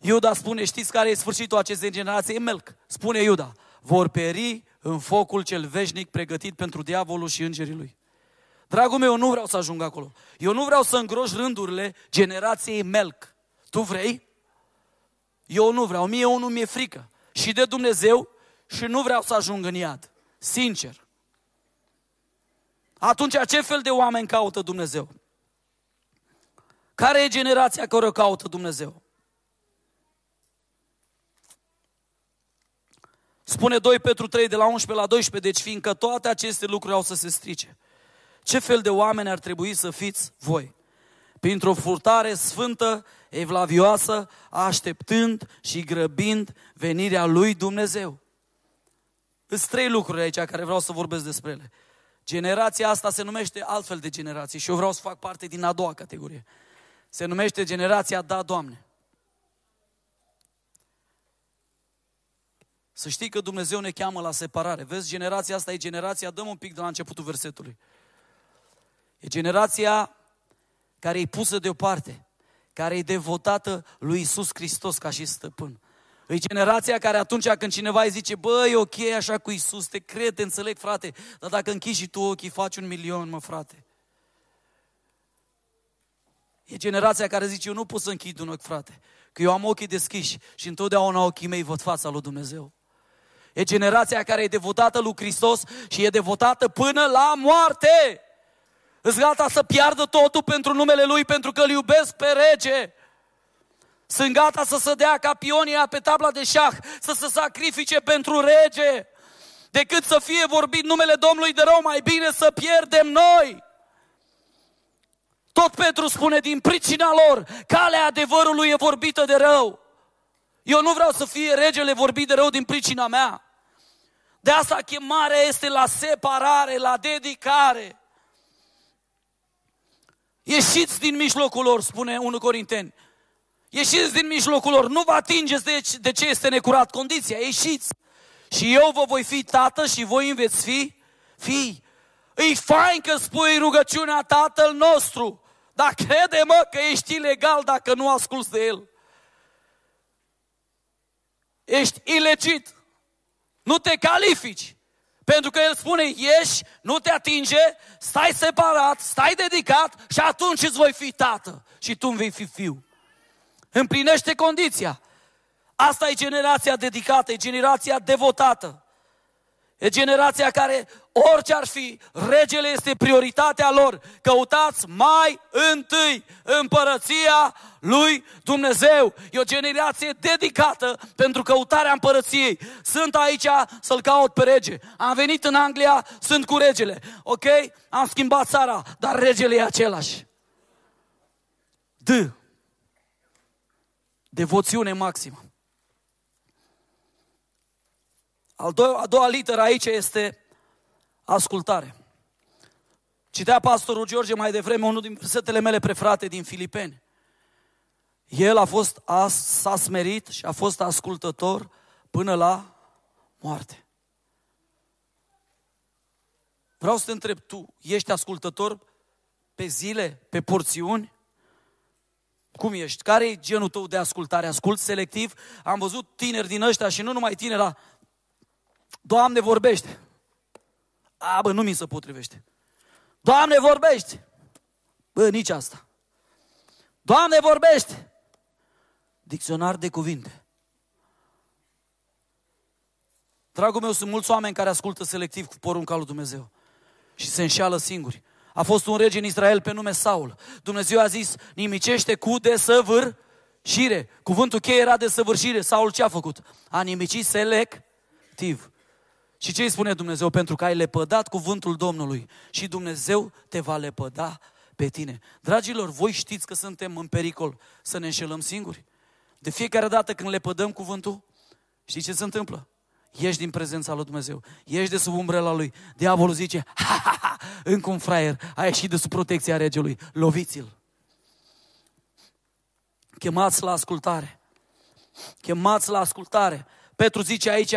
Iuda spune, știți care e sfârșitul acestei generații? E melc. Spune Iuda, vor peri în focul cel veșnic pregătit pentru diavolul și îngerii lui. Dragul meu, eu nu vreau să ajung acolo. Eu nu vreau să îngroș rândurile generației melc. Tu vrei? Eu nu vreau. Mie unul mi-e frică. Și de Dumnezeu și nu vreau să ajung în iad. Sincer. Atunci, ce fel de oameni caută Dumnezeu? Care e generația care o caută Dumnezeu? Spune 2 Petru 3 de la 11 la 12, deci fiindcă toate aceste lucruri au să se strice. Ce fel de oameni ar trebui să fiți voi? Printr-o furtare sfântă, evlavioasă, așteptând și grăbind venirea lui Dumnezeu. Sunt trei lucruri aici care vreau să vorbesc despre ele. Generația asta se numește altfel de generație și eu vreau să fac parte din a doua categorie. Se numește generația Da, Doamne. Să știi că Dumnezeu ne cheamă la separare. Vezi, generația asta e generația, dăm un pic de la începutul versetului. E generația care e pusă deoparte, care e devotată lui Isus Hristos ca și stăpân. E generația care atunci când cineva îi zice, bă, e ok așa cu Isus, te cred, te înțeleg, frate, dar dacă închizi și tu ochii, faci un milion, mă, frate. E generația care zice, eu nu pot să închid un ochi, frate, că eu am ochii deschiși și întotdeauna ochii mei văd fața lui Dumnezeu. E generația care e devotată lui Hristos și e devotată până la moarte. Îți gata să piardă totul pentru numele Lui, pentru că îl iubesc pe rege. Sunt gata să se dea ca pionia pe tabla de șah, să se sacrifice pentru rege. Decât să fie vorbit numele Domnului de rău, mai bine să pierdem noi. Tot Petru spune, din pricina lor, calea adevărului e vorbită de rău. Eu nu vreau să fie regele vorbit de rău din pricina mea. De asta chemarea este la separare, la dedicare. Ieșiți din mijlocul lor, spune 1 Corinteni. Ieșiți din mijlocul lor, nu vă atingeți de, de ce este necurat condiția, ieșiți. Și eu vă voi fi tată și voi îmi veți fi fii. E fain că spui rugăciunea Tatăl nostru, dar crede-mă că ești ilegal dacă nu asculți de El. Ești ilegit. Nu te califici. Pentru că El spune, ieși, nu te atinge, stai separat, stai dedicat și atunci îți voi fi tată și tu îmi vei fi fiu. Împlinește condiția. Asta e generația dedicată, e generația devotată. E generația care, orice ar fi, regele este prioritatea lor. Căutați mai întâi împărăția lui Dumnezeu. E o generație dedicată pentru căutarea împărăției. Sunt aici să-l caut pe rege. Am venit în Anglia, sunt cu regele. Ok? Am schimbat țara, dar regele e același. D. Devoțiune maximă. Al doua, a doua literă aici este ascultare. Citea pastorul George mai devreme unul din setele mele preferate din Filipeni. El a fost, a, s-a smerit și a fost ascultător până la moarte. Vreau să te întreb, tu ești ascultător pe zile, pe porțiuni? Cum ești? Care e genul tău de ascultare? Ascult selectiv? Am văzut tineri din ăștia și nu numai tineri, la Doamne, vorbește. A, bă, nu mi se potrivește. Doamne, vorbește. Bă, nici asta. Doamne, vorbește. Dicționar de cuvinte. Dragul meu, sunt mulți oameni care ascultă selectiv cu porunca lui Dumnezeu și se înșeală singuri. A fost un rege în Israel pe nume Saul. Dumnezeu a zis, nimicește cu desăvârșire. Cuvântul cheie era desăvârșire. Saul ce a făcut? A nimicit selectiv. Și ce îi spune Dumnezeu? Pentru că ai lepădat cuvântul Domnului și Dumnezeu te va lepăda pe tine. Dragilor, voi știți că suntem în pericol să ne înșelăm singuri? De fiecare dată când lepădăm cuvântul, știți ce se întâmplă? Ieși din prezența lui Dumnezeu, ieși de sub umbrela lui. Diavolul zice, ha, ha, ha, încă un fraier, a ieșit de sub protecția regelui, loviți-l. Chemați la ascultare. Chemați la ascultare. Petru zice aici,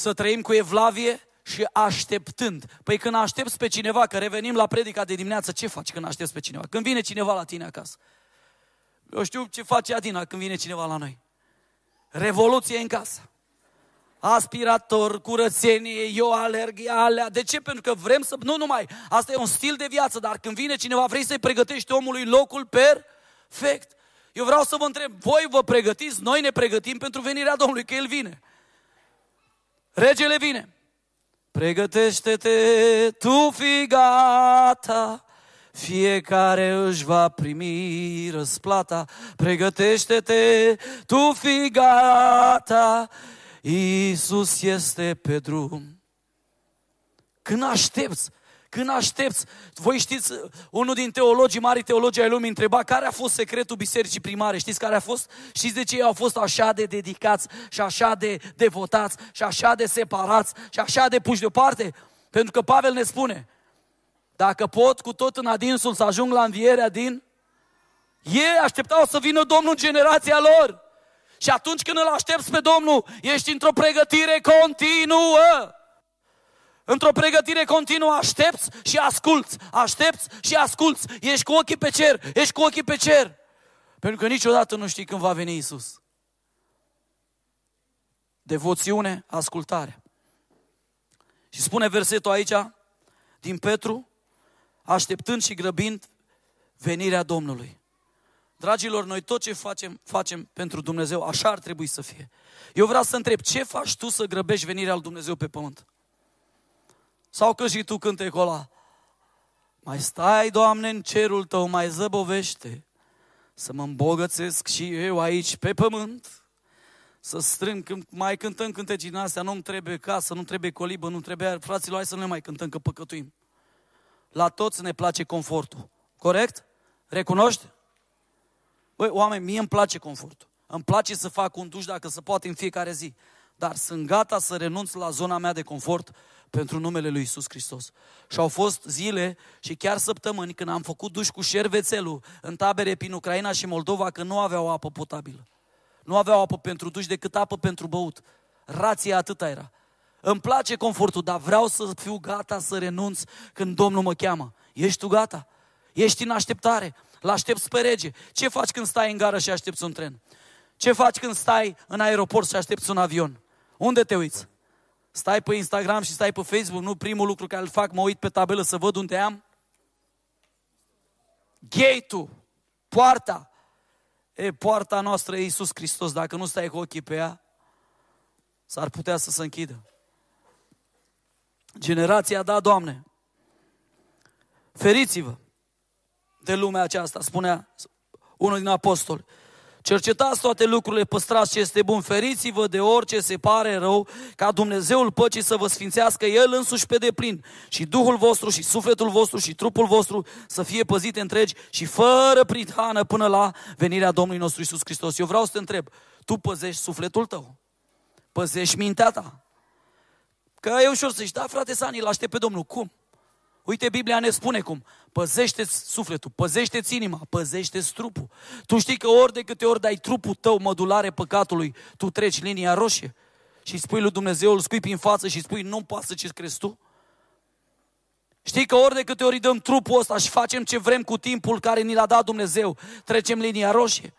să trăim cu evlavie și așteptând. Păi când aștepți pe cineva, că revenim la predica de dimineață, ce faci când aștepți pe cineva? Când vine cineva la tine acasă. Eu știu ce face Adina când vine cineva la noi. Revoluție în casă. Aspirator, curățenie, eu alerg, alea. De ce? Pentru că vrem să... Nu numai. Asta e un stil de viață, dar când vine cineva, vrei să-i pregătești omului locul perfect. Eu vreau să vă întreb, voi vă pregătiți? Noi ne pregătim pentru venirea Domnului, că El vine. Regele vine. Pregătește-te, tu fi gata, fiecare își va primi răsplata. Pregătește-te, tu fi gata, Iisus este pe drum. Când aștepți când aștepți, voi știți, unul din teologii, mari teologii ai lumii, întreba care a fost secretul bisericii primare. Știți care a fost? Știți de ce ei au fost așa de dedicați și așa de devotați și așa de separați și așa de puși deoparte? Pentru că Pavel ne spune, dacă pot cu tot în adinsul să ajung la învierea din... Ei așteptau să vină Domnul în generația lor. Și atunci când îl aștepți pe Domnul, ești într-o pregătire continuă. Într-o pregătire continuă aștepți și asculți, aștepți și asculți. Ești cu ochii pe cer, ești cu ochii pe cer. Pentru că niciodată nu știi când va veni Isus. Devoțiune, ascultare. Și spune versetul aici, din Petru, așteptând și grăbind venirea Domnului. Dragilor, noi tot ce facem, facem pentru Dumnezeu, așa ar trebui să fie. Eu vreau să întreb, ce faci tu să grăbești venirea lui Dumnezeu pe pământ? Sau că și tu cântecul ăla. Mai stai, Doamne, în cerul Tău, mai zăbovește, să mă îmbogățesc și eu aici pe pământ, să strâng, când mai cântăm cântecii din astea, nu-mi trebuie casă, nu trebuie colibă, nu trebuie... Fraților, hai să nu ne mai cântăm că păcătuim. La toți ne place confortul. Corect? Recunoști? Băi, oameni, mie îmi place confortul. Îmi place să fac un duș dacă se poate în fiecare zi. Dar sunt gata să renunț la zona mea de confort pentru numele lui Isus Hristos. Și au fost zile și chiar săptămâni când am făcut duș cu șervețelul în tabere prin Ucraina și Moldova că nu aveau apă potabilă. Nu aveau apă pentru duș decât apă pentru băut. Rația atâta era. Îmi place confortul, dar vreau să fiu gata să renunț când Domnul mă cheamă. Ești tu gata? Ești în așteptare? L-aștepți pe rege. Ce faci când stai în gară și aștepți un tren? Ce faci când stai în aeroport și aștepți un avion? Unde te uiți? Stai pe Instagram și stai pe Facebook, nu primul lucru care îl fac, mă uit pe tabelă să văd unde am? Gate-ul, poarta. E, poarta noastră e Iisus Hristos. Dacă nu stai cu ochii pe ea, s-ar putea să se închidă. Generația, da, Doamne, feriți-vă de lumea aceasta, spunea unul din apostoli. Cercetați toate lucrurile, păstrați ce este bun, feriți-vă de orice se pare rău, ca Dumnezeul păcii să vă sfințească El însuși pe deplin și Duhul vostru și sufletul vostru și trupul vostru să fie păzite întregi și fără prihană până la venirea Domnului nostru Isus Hristos. Eu vreau să te întreb, tu păzești sufletul tău? Păzești mintea ta? Că e ușor să zici, da frate Sani, îl aștept pe Domnul. Cum? Uite, Biblia ne spune cum. Păzește-ți sufletul, păzește-ți inima, păzește-ți trupul. Tu știi că ori de câte ori dai trupul tău mădulare păcatului, tu treci linia roșie și spui lui Dumnezeu, îl scui prin față și spui, nu-mi pasă ce crezi tu? Știi că ori de câte ori dăm trupul ăsta și facem ce vrem cu timpul care ni l-a dat Dumnezeu, trecem linia roșie.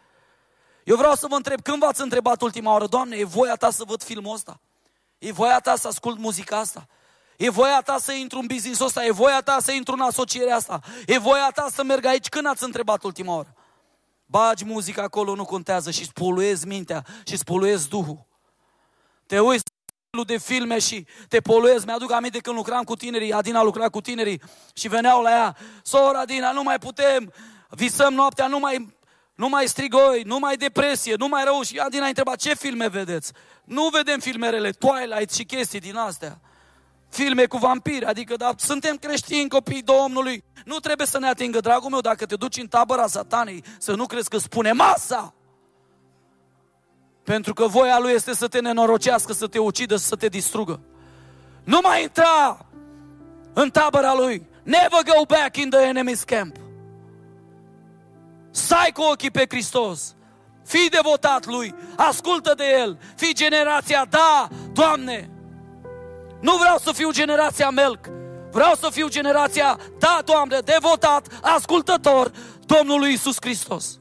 Eu vreau să vă întreb, când v-ați întrebat ultima oară, Doamne, e voia ta să văd filmul ăsta? E voia ta să ascult muzica asta? E voia ta să intru în business ăsta, e voia ta să intru în asocierea asta, e voia ta să merg aici. Când ați întrebat ultima oară? Bagi muzica acolo, nu contează și spoluezi mintea și spoluezi Duhul. Te uiți de filme și te poluezi. Mi-aduc aminte când lucram cu tinerii, Adina lucra cu tinerii și veneau la ea, sora Adina, nu mai putem, visăm noaptea, nu mai, nu mai strigoi, nu mai depresie, nu mai rău. Și Adina a întrebat, ce filme vedeți? Nu vedem filmerele Twilight și chestii din astea filme cu vampiri, adică da, suntem creștini, copii Domnului. Nu trebuie să ne atingă, dragul meu, dacă te duci în tabăra satanei, să nu crezi că spune masa. Pentru că voia lui este să te nenorocească, să te ucidă, să te distrugă. Nu mai intra în tabăra lui. Never go back in the enemy's camp. Stai cu ochii pe Hristos. Fii devotat lui. Ascultă de el. Fii generația, da, Doamne, nu vreau să fiu generația melc. Vreau să fiu generația, da, Doamne, devotat, ascultător Domnului Isus Hristos.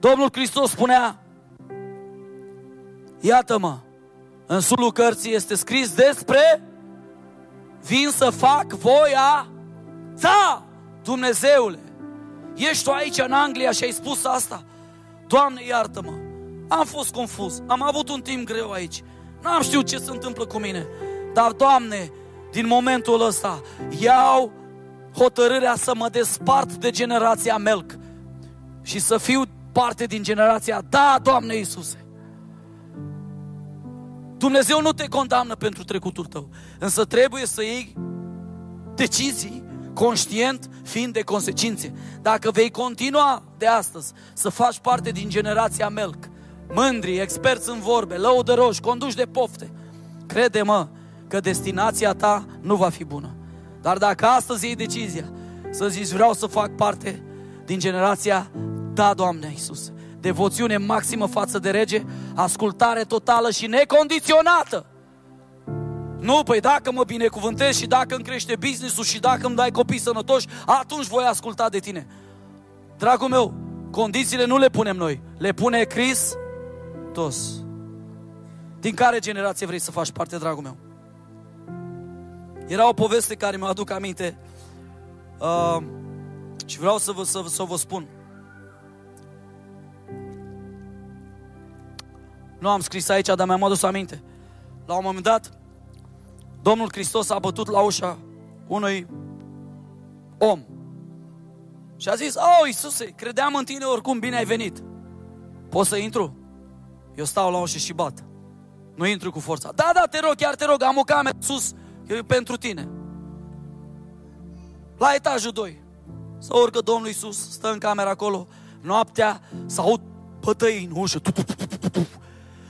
Domnul Hristos spunea, iată-mă, în sulul cărții este scris despre vin să fac voia ta, Dumnezeule. Ești tu aici în Anglia și ai spus asta? Doamne, iartă-mă, am fost confuz, am avut un timp greu aici, N-am știut ce se întâmplă cu mine. Dar, Doamne, din momentul ăsta, iau hotărârea să mă despart de generația Melc și să fiu parte din generația, da, Doamne Iisuse. Dumnezeu nu te condamnă pentru trecutul tău, însă trebuie să iei decizii conștient fiind de consecințe. Dacă vei continua de astăzi să faci parte din generația Melc, mândri, experți în vorbe, lăudăroși, conduși de pofte. Crede-mă că destinația ta nu va fi bună. Dar dacă astăzi iei decizia să zici vreau să fac parte din generația da, Doamne Iisus, devoțiune maximă față de rege, ascultare totală și necondiționată. Nu, păi dacă mă binecuvântez și dacă îmi crește business-ul și dacă îmi dai copii sănătoși, atunci voi asculta de tine. Dragul meu, condițiile nu le punem noi, le pune Chris sănătos. Din care generație vrei să faci parte, dragul meu? Era o poveste care mi-o aduc aminte uh, și vreau să vă, să, să vă spun. Nu am scris aici, dar mi-am adus aminte. La un moment dat, Domnul Hristos a bătut la ușa unui om. Și a zis, oh, Iisuse, credeam în tine oricum, bine ai venit. Poți să intru? Eu stau la ușă și bat. Nu intru cu forța. Da, da, te rog, chiar te rog, am o cameră sus, e pentru tine. La etajul 2. Să urcă Domnul Iisus, stă în camera acolo, Noaptea s-aud bătăi în ușă.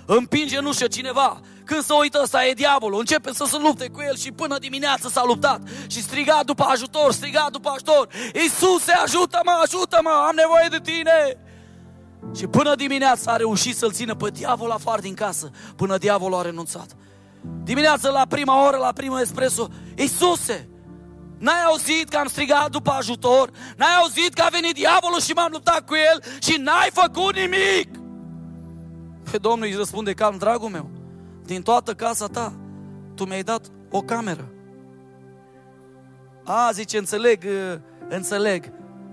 Împinge în ușă cineva. Când se uită ăsta e diavolul, începe să se lupte cu el și până dimineață s-a luptat și striga după ajutor, striga după ajutor. Iisuse, ajută-mă, ajută-mă, am nevoie de tine. Și până dimineața a reușit să-l țină pe diavol afară din casă, până diavolul a renunțat. Dimineața la prima oră, la primul espresso, Iisuse, N-ai auzit că am strigat după ajutor? N-ai auzit că a venit diavolul și m-am luptat cu el și n-ai făcut nimic? Pe Domnul îi răspunde calm, dragul meu, din toată casa ta, tu mi-ai dat o cameră. A, zice, înțeleg, uh, înțeleg.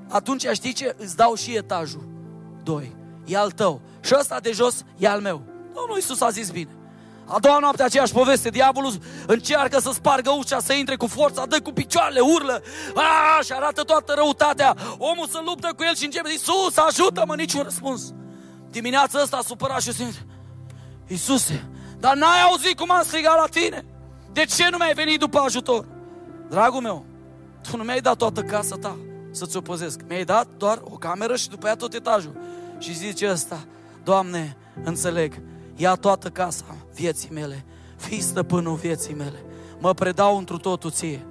Atunci știi ce? Îți dau și etajul. Doi. E al tău. Și ăsta de jos e al meu. Domnul Iisus a zis bine. A doua noapte aceeași poveste, diavolul încearcă să spargă ușa, să intre cu forța, dă cu picioarele, urlă, a, și arată toată răutatea. Omul se luptă cu el și începe, Iisus, ajută-mă, niciun răspuns. Dimineața asta a supărat și zice, Iisuse, dar n-ai auzit cum am strigat la tine? De ce nu mi-ai venit după ajutor? Dragul meu, tu nu mi-ai dat toată casa ta să-ți o păzesc. Mi-ai dat doar o cameră și după aia tot etajul. Și zice ăsta, Doamne, înțeleg, ia toată casa vieții mele, fii stăpânul vieții mele, mă predau întru totul ție.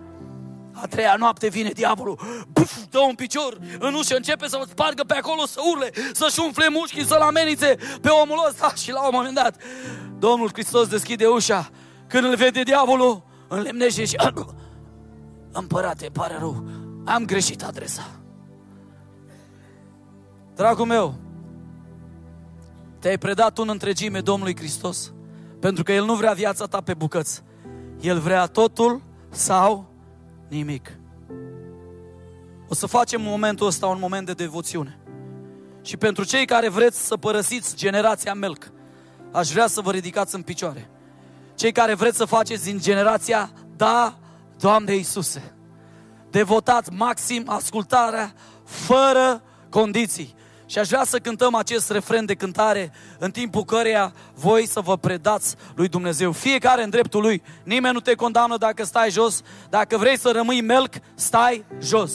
A treia noapte vine diavolul, buf, dă un picior în ușă, începe să spargă pe acolo, să urle, să-și umfle mușchii, să-l amenințe pe omul ăsta. Și la un moment dat Domnul Hristos deschide ușa, când îl vede diavolul, înlemnește și Împărate, pare rău, am greșit adresa. Dragul meu, te-ai predat în întregime Domnului Hristos, pentru că El nu vrea viața ta pe bucăți. El vrea totul sau nimic. O să facem momentul ăsta un moment de devoțiune. Și pentru cei care vreți să părăsiți generația Melc, aș vrea să vă ridicați în picioare. Cei care vreți să faceți din generația Da, Doamne Iisuse. Devotați maxim ascultarea fără condiții. Și aș vrea să cântăm acest refren de cântare în timpul căreia voi să vă predați lui Dumnezeu. Fiecare în dreptul lui. Nimeni nu te condamnă dacă stai jos. Dacă vrei să rămâi melc, stai jos.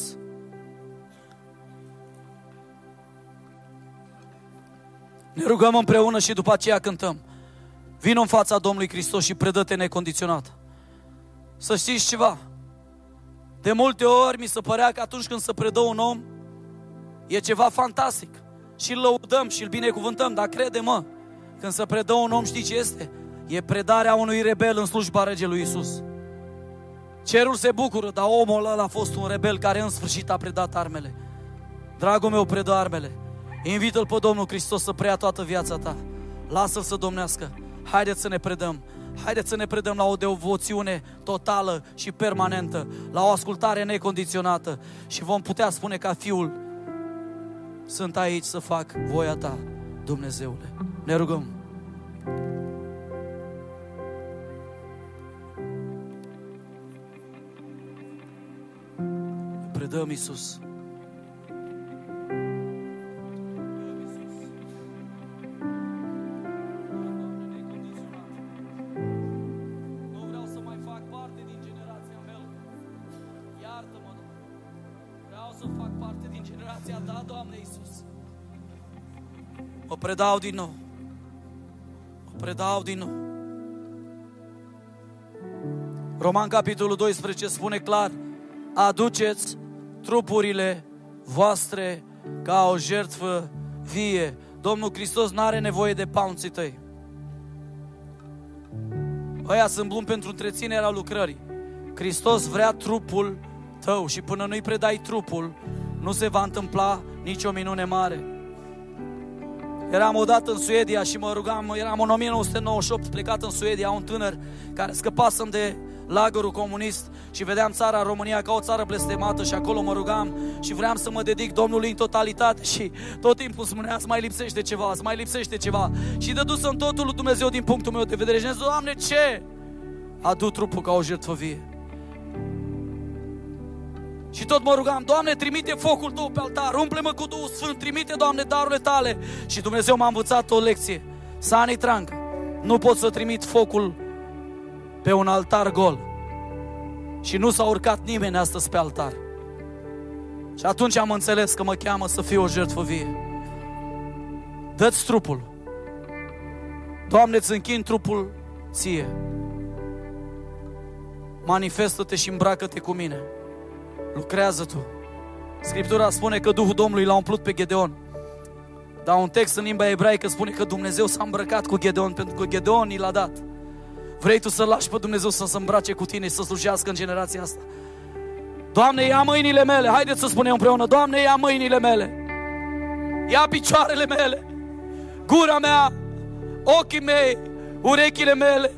Ne rugăm împreună și după aceea cântăm. Vino în fața Domnului Hristos și predă-te necondiționat. Să știți ceva. De multe ori mi se părea că atunci când se predă un om, e ceva fantastic. Și îl lăudăm și îl binecuvântăm, dar crede-mă, când se predă un om, știi ce este? E predarea unui rebel în slujba regelui Isus. Cerul se bucură, dar omul ăla a fost un rebel care în sfârșit a predat armele. Dragul meu, predă armele. Invită-L pe Domnul Hristos să preia toată viața ta. Lasă-L să domnească. Haideți să ne predăm. Haideți să ne predăm la o devoțiune totală și permanentă, la o ascultare necondiționată și vom putea spune ca Fiul, sunt aici să fac voia Ta, Dumnezeule. Ne rugăm. Predăm Iisus. Predau din nou. O predau din nou. Roman capitolul 12 spune clar, aduceți trupurile voastre ca o jertfă vie. Domnul Hristos nu are nevoie de paunții tăi. Ăia sunt buni pentru întreținerea lucrării. Hristos vrea trupul tău și până nu-i predai trupul, nu se va întâmpla nicio minune mare. Eram odată în Suedia și mă rugam, eram în 1998 plecat în Suedia, un tânăr care scăpasem de lagărul comunist și vedeam țara România ca o țară blestemată și acolo mă rugam și vreau să mă dedic Domnului în totalitate și tot timpul spunea, îți mai lipsește ceva, îți mai lipsește ceva și dus în totul lui Dumnezeu din punctul meu de vedere și zis, Doamne, ce? Adu trupul ca o jertfă vie. Și tot mă rugam, Doamne, trimite focul Tău pe altar, umple-mă cu Duhul Sfânt, trimite, Doamne, darurile Tale. Și Dumnezeu m-a învățat o lecție. Sani Trang, nu pot să trimit focul pe un altar gol. Și nu s-a urcat nimeni astăzi pe altar. Și atunci am înțeles că mă cheamă să fiu o jertfă vie. Dă-ți trupul. Doamne, îți închin trupul ție. Manifestă-te și îmbracă-te cu mine. Lucrează tu. Scriptura spune că Duhul Domnului l-a umplut pe Gedeon. Dar un text în limba ebraică spune că Dumnezeu s-a îmbrăcat cu Gedeon, pentru că Gedeon i l-a dat. Vrei tu să lași pe Dumnezeu să se îmbrace cu tine și să slujească în generația asta? Doamne, ia mâinile mele, haideți să spunem împreună, Doamne, ia mâinile mele, ia picioarele mele, gura mea, ochii mei, urechile mele,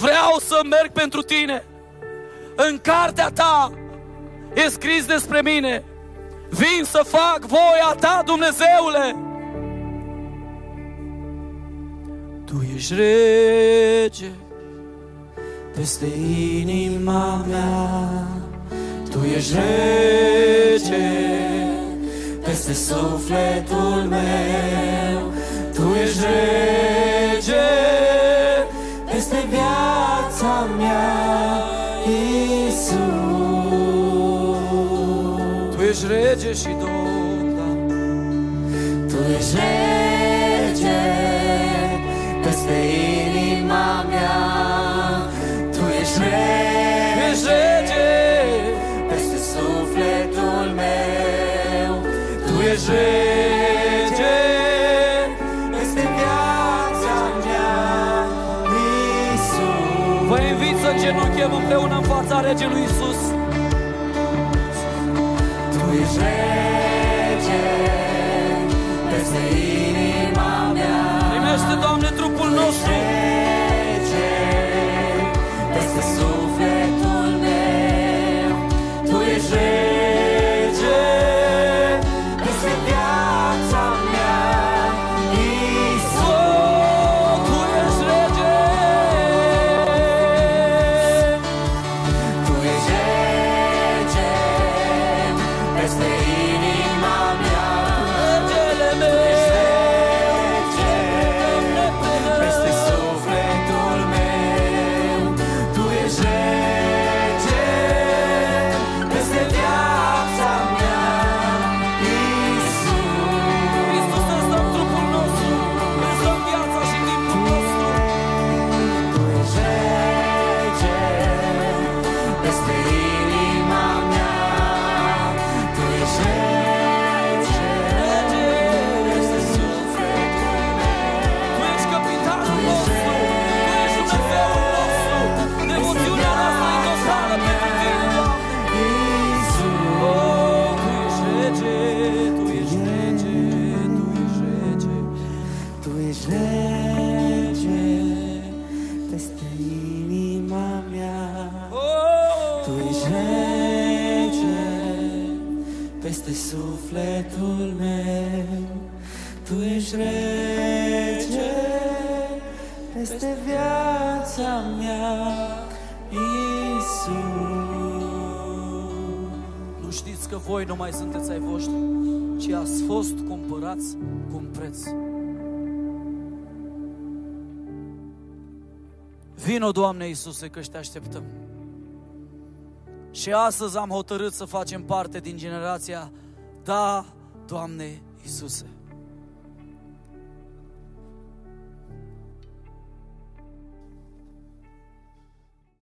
vreau să merg pentru tine. În cartea ta e scris despre mine. Vin să fac voia ta, Dumnezeule. Tu ești rege peste inima mea. Tu ești rege peste sufletul meu. Tu ești rege peste viața mea, Iisus. Tu ești rege și domn, da. Tu ești rege peste inima mea. Tu ești Tu ești rege rege, peste sufletul meu. tu ești rege. Peste viața mea, Iisus. Vă invit să îngenunchem împreună în fața regelui Isus. Tu ești rege peste inima mea. Primește, Doamne, trupul nostru. Peste nu mai sunteți ai voștri, ci ați fost cumpărați cu un preț. Vino, Doamne Iisuse, că te așteptăm. Și astăzi am hotărât să facem parte din generația Da, Doamne Iisuse.